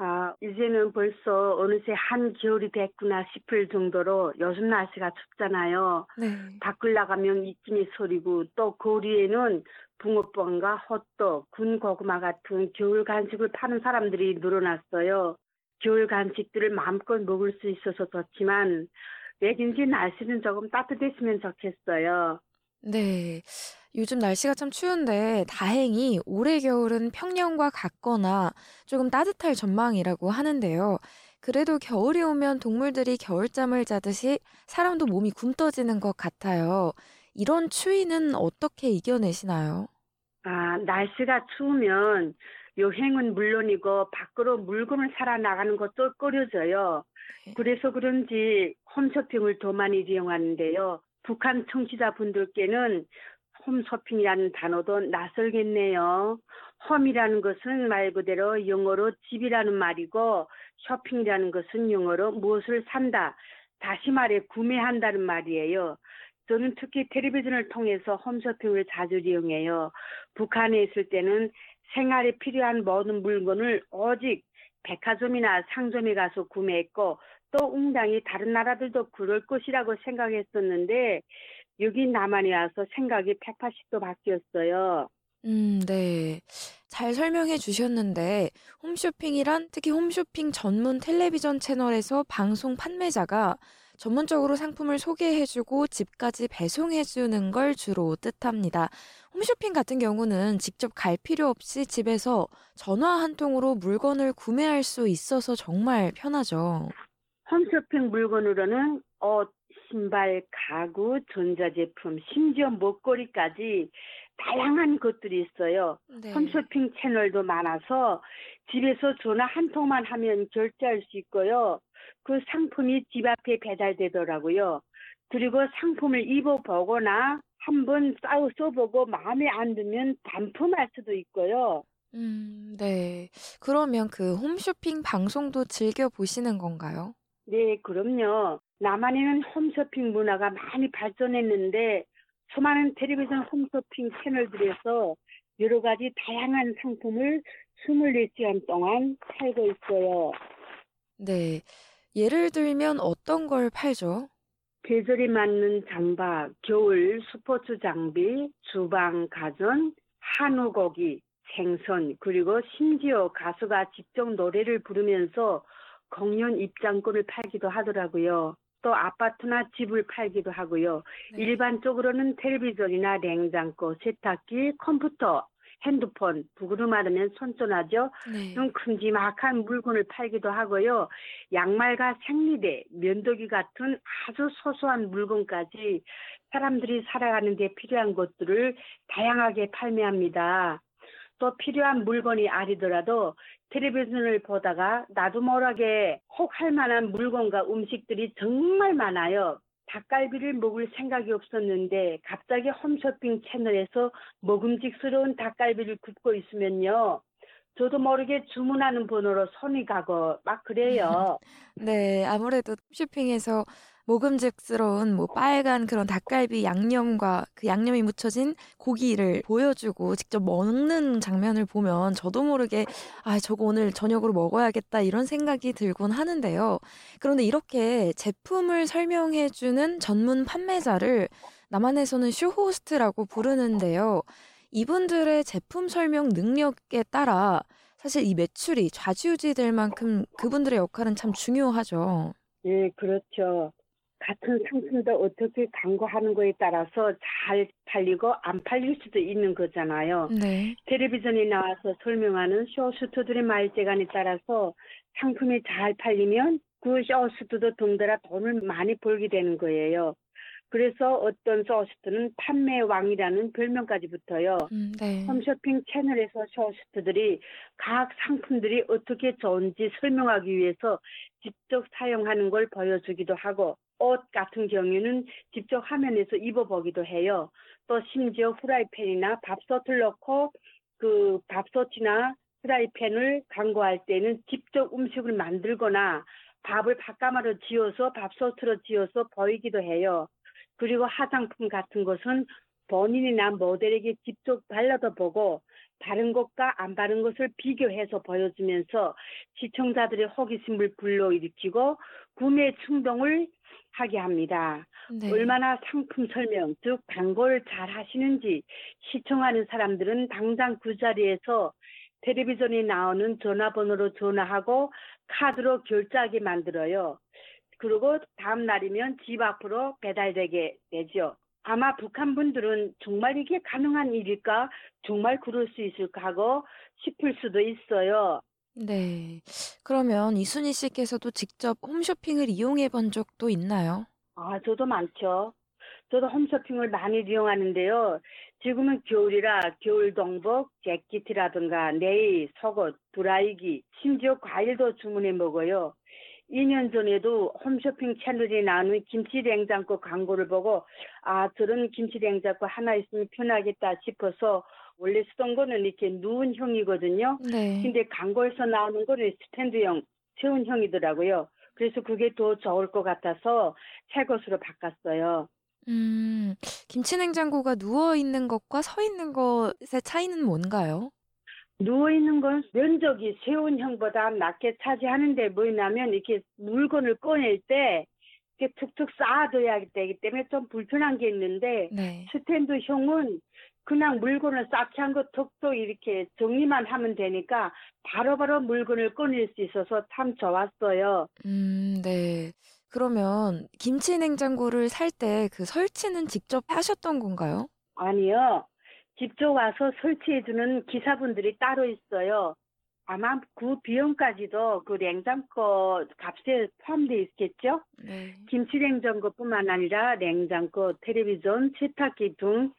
아, 이제는 벌써 어느새 한겨울이 됐구나 싶을 정도로 요즘 날씨가 춥잖아요. 네. 밖을 나가면 이쯤이 소리고 또 거리에는 붕어빵과 호떡, 군 고구마 같은 겨울 간식을 파는 사람들이 늘어났어요. 겨울 간식들을 마음껏 먹을 수 있어서 좋지만 왜인지 날씨는 조금 따뜻했으면 좋겠어요. 네. 요즘 날씨가 참 추운데 다행히 올해 겨울은 평년과 같거나 조금 따뜻할 전망이라고 하는데요. 그래도 겨울이 오면 동물들이 겨울잠을 자듯이 사람도 몸이 굼떠지는 것 같아요. 이런 추위는 어떻게 이겨내시나요? 아, 날씨가 추우면 여행은 물론이고 밖으로 물건을 사러 나가는 것도 꺼려져요. 네. 그래서 그런지 홈쇼핑을 더 많이 이용하는데요. 북한 청취자분들께는 홈쇼핑이라는 단어도 낯설겠네요. 홈이라는 것은 말 그대로 영어로 집이라는 말이고 쇼핑이라는 것은 영어로 무엇을 산다. 다시 말해 구매한다는 말이에요. 저는 특히 텔레비전을 통해서 홈쇼핑을 자주 이용해요. 북한에 있을 때는 생활에 필요한 모든 물건을 오직 백화점이나 상점에 가서 구매했고 또 응당히 다른 나라들도 그럴 것이라고 생각했었는데 여기 남한에 와서 생각이 180도 바뀌었어요. 음, 네. 잘 설명해 주셨는데, 홈쇼핑이란 특히 홈쇼핑 전문 텔레비전 채널에서 방송 판매자가 전문적으로 상품을 소개해주고 집까지 배송해주는 걸 주로 뜻합니다. 홈쇼핑 같은 경우는 직접 갈 필요 없이 집에서 전화 한 통으로 물건을 구매할 수 있어서 정말 편하죠. 홈쇼핑 물건으로는 옷, 신발, 가구, 전자제품, 심지어 먹거리까지 다양한 것들이 있어요. 네. 홈쇼핑 채널도 많아서 집에서 전화 한 통만 하면 결제할 수 있고요. 그 상품이 집 앞에 배달되더라고요. 그리고 상품을 입어보거나 한번 싸우 써보고 마음에 안 들면 반품할 수도 있고요. 음, 네. 그러면 그 홈쇼핑 방송도 즐겨 보시는 건가요? 네, 그럼요. 남한에는 홈쇼핑 문화가 많이 발전했는데 수많은 텔레비전 홈쇼핑 채널들에서 여러 가지 다양한 상품을 24시간 동안 팔고 있어요. 네. 예를 들면 어떤 걸 팔죠? 계절에 맞는 장박, 겨울 스포츠 장비, 주방 가전, 한우 고기, 생선, 그리고 심지어 가수가 직접 노래를 부르면서 공연 입장권을 팔기도 하더라고요. 또 아파트나 집을 팔기도 하고요. 네. 일반적으로는 텔레비전이나 냉장고, 세탁기, 컴퓨터, 핸드폰, 부그름 하면 손전화죠. 네. 좀 큼지막한 물건을 팔기도 하고요. 양말과 생리대, 면도기 같은 아주 소소한 물건까지 사람들이 살아가는 데 필요한 것들을 다양하게 판매합니다. 또 필요한 물건이 아니더라도 텔레비전을 보다가 나도 모르게 혹할 만한 물건과 음식들이 정말 많아요. 닭갈비를 먹을 생각이 없었는데 갑자기 홈쇼핑 채널에서 먹음직스러운 닭갈비를 굽고 있으면요. 저도 모르게 주문하는 번호로 손이 가고 막 그래요. 네, 아무래도 쇼핑에서 먹음직스러운 뭐 빨간 그런 닭갈비 양념과 그 양념이 묻혀진 고기를 보여주고 직접 먹는 장면을 보면 저도 모르게 아, 저거 오늘 저녁으로 먹어야겠다 이런 생각이 들곤 하는데요. 그런데 이렇게 제품을 설명해주는 전문 판매자를 남한에서는 쇼호스트라고 부르는데요. 이분들의 제품 설명 능력에 따라 사실 이 매출이 좌지우지 될 만큼 그분들의 역할은 참 중요하죠. 예, 그렇죠. 같은 상품도 어떻게 광고하는 거에 따라서 잘 팔리고 안 팔릴 수도 있는 거잖아요. 네. 텔레비전에 나와서 설명하는 쇼호스트들의 말재간에 따라서 상품이 잘 팔리면 그 쇼호스트도 덩달아 돈을 많이 벌게 되는 거예요. 그래서 어떤 쇼호스트는 판매왕이라는 별명까지 붙어요. 음, 네. 홈쇼핑 채널에서 쇼호스트들이 각 상품들이 어떻게 좋은지 설명하기 위해서 직접 사용하는 걸 보여주기도 하고 옷 같은 경우는 직접 화면에서 입어보기도 해요. 또 심지어 후라이팬이나 밥솥을 넣고 그 밥솥이나 프라이팬을 광고할 때는 직접 음식을 만들거나 밥을 밥가마로 지어서 밥솥으로 지어서 보이기도 해요. 그리고 화장품 같은 것은 본인이나 모델에게 직접 발라도 보고 바른 것과 안 바른 것을 비교해서 보여주면서 시청자들의 호기심을 불러일으키고 구매 충동을 하게 합니다. 네. 얼마나 상품 설명, 즉 광고를 잘 하시는지 시청하는 사람들은 당장 그 자리에서 텔레비전에 나오는 전화번호로 전화하고 카드로 결제하게 만들어요. 그리고 다음 날이면 집 앞으로 배달되게 되죠. 아마 북한 분들은 정말 이게 가능한 일일까? 정말 그럴 수 있을까 하고 싶을 수도 있어요. 네. 그러면 이순희 씨께서도 직접 홈쇼핑을 이용해 본 적도 있나요? 아, 저도 많죠. 저도 홈쇼핑을 많이 이용하는데요. 지금은 겨울이라 겨울 동복, 재킷이라든가 네일, 속옷, 드라이기, 심지어 과일도 주문해 먹어요. 2년 전에도 홈쇼핑 채널에 나오는 김치 냉장고 광고를 보고 아 저런 김치 냉장고 하나 있으면 편하겠다 싶어서 원래 쓰던 거는 이렇게 누운 형이거든요. 네. 근데 광고에서 나오는 거는 스탠드형, 세운 형이더라고요. 그래서 그게 더 좋을 것 같아서 새 것으로 바꿨어요. 음, 김치냉장고가 누워 있는 것과 서 있는 것의 차이는 뭔가요? 누워 있는 건 면적이 세운형보다 낮게 차지하는데 뭐냐면 이렇게 물건을 꺼낼 때 이렇게 툭툭 쌓아둬야 되기 때문에 좀 불편한 게 있는데 네. 스탠드형은 그냥 물건을 쌓지 않고 톡톡 이렇게 정리만 하면 되니까 바로 바로 물건을 꺼낼 수 있어서 참 좋았어요. 음, 네. 그러면 김치 냉장고를 살 때 그 설치는 직접 하셨던 건가요? 아니요. 직접 와서 설치해주는 기사분들이 따로 있어요. 아마 그 비용까지도 그 냉장고 값에 포함되어 있겠죠? 네. 김치냉장고뿐만 아니라 냉장고, 텔레비전, 세탁기 등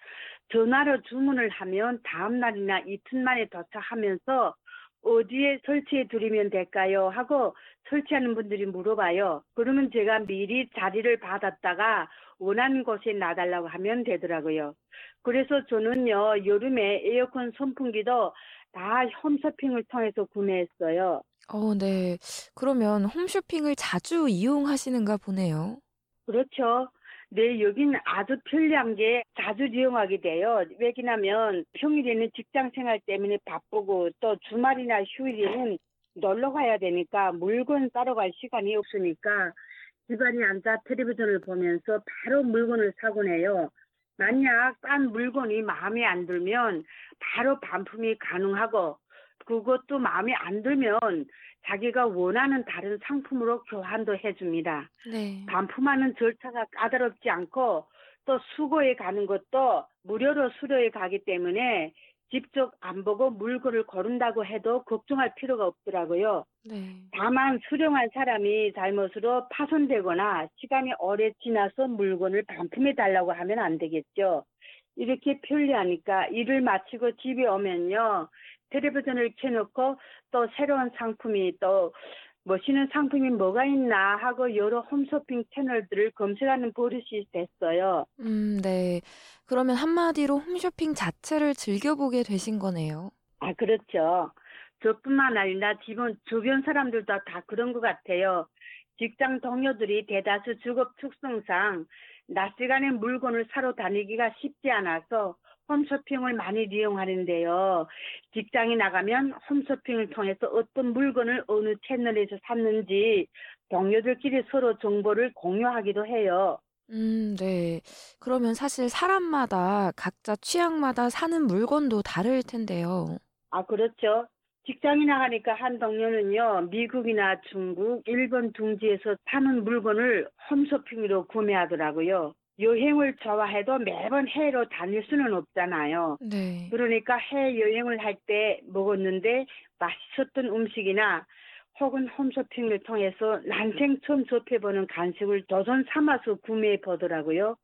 전화로 주문을 하면 다음 날이나 이틀 만에 도착하면서 어디에 설치해 드리면 될까요? 하고 설치하는 분들이 물어봐요. 그러면 제가 미리 자리를 받았다가 원하는 곳에 놔달라고 하면 되더라고요. 그래서 저는요, 여름에 에어컨 선풍기도 다 홈쇼핑을 통해서 구매했어요. 어, 네. 그러면 홈쇼핑을 자주 이용하시는가 보네요. 그렇죠. 네, 여긴 아주 편리한 게 자주 이용하게 돼요. 왜냐면 평일에는 직장 생활 때문에 바쁘고 또 주말이나 휴일에는 놀러 가야 되니까 물건 따러 갈 시간이 없으니까 집안에 앉아 텔레비전을 보면서 바로 물건을 사곤 해요. 만약 싼 물건이 마음에 안 들면 바로 반품이 가능하고 그것도 마음에 안 들면 자기가 원하는 다른 상품으로 교환도 해줍니다. 네. 반품하는 절차가 까다롭지 않고 또 수거에 가는 것도 무료로 수료에 가기 때문에 직접 안 보고 물건을 고른다고 해도 걱정할 필요가 없더라고요. 네. 다만 수령한 사람이 잘못으로 파손되거나 시간이 오래 지나서 물건을 반품해 달라고 하면 안 되겠죠. 이렇게 편리하니까 일을 마치고 집에 오면요. 텔레비전을 켜놓고 또 새로운 상품이 또 멋있는 상품이 뭐가 있나 하고 여러 홈쇼핑 채널들을 검색하는 버릇이 됐어요. 음, 네. 그러면 한마디로 홈쇼핑 자체를 즐겨보게 되신 거네요. 아, 그렇죠. 저뿐만 아니라 주변, 주변 사람들도 다 그런 것 같아요. 직장 동료들이 대다수 직업 특성상 낮 시간에 물건을 사러 다니기가 쉽지 않아서 홈쇼핑을 많이 이용하는데요. 직장에 나가면 홈쇼핑을 통해서 어떤 물건을 어느 채널에서 샀는지 동료들끼리 서로 정보를 공유하기도 해요. 음, 네. 그러면 사실 사람마다 각자 취향마다 사는 물건도 다를 텐데요. 아, 그렇죠. 직장에 나가니까 한 동료는요, 미국이나 중국, 일본 둥지에서 사는 물건을 홈쇼핑으로 구매하더라고요. 여행을 좋아해도 매번 해외로 다닐 수는 없잖아요. 네. 그러니까 해외 여행을 할 때 먹었는데 맛있었던 음식이나 혹은 홈쇼핑을 통해서 난생 처음 접해보는 간식을 도전 삼아서 구매해 보더라고요.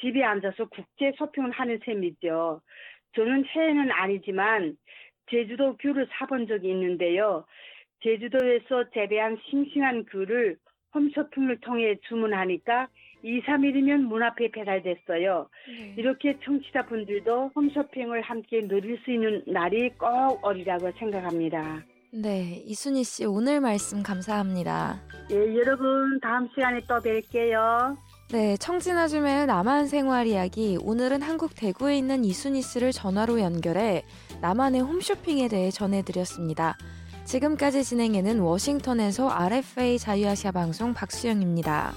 집에 앉아서 국제 쇼핑을 하는 셈이죠. 저는 해외는 아니지만 제주도 귤을 사본 적이 있는데요. 제주도에서 재배한 싱싱한 귤을 홈쇼핑을 통해 주문하니까 2, 3일이면 문 앞에 배달됐어요. 네. 이렇게 청취자분들도 홈쇼핑을 함께 누릴 수 있는 날이 꼭 오리라고 생각합니다. 네, 이순희 씨 오늘 말씀 감사합니다. 예, 여러분 다음 시간에 또 뵐게요. 네, 청진아줌의 남한 생활 이야기. 오늘은 한국 대구에 있는 이순희 씨를 전화로 연결해 남한의 홈쇼핑에 대해 전해드렸습니다. 지금까지 진행해는 워싱턴에서 RFA 자유아시아 방송 박수영입니다.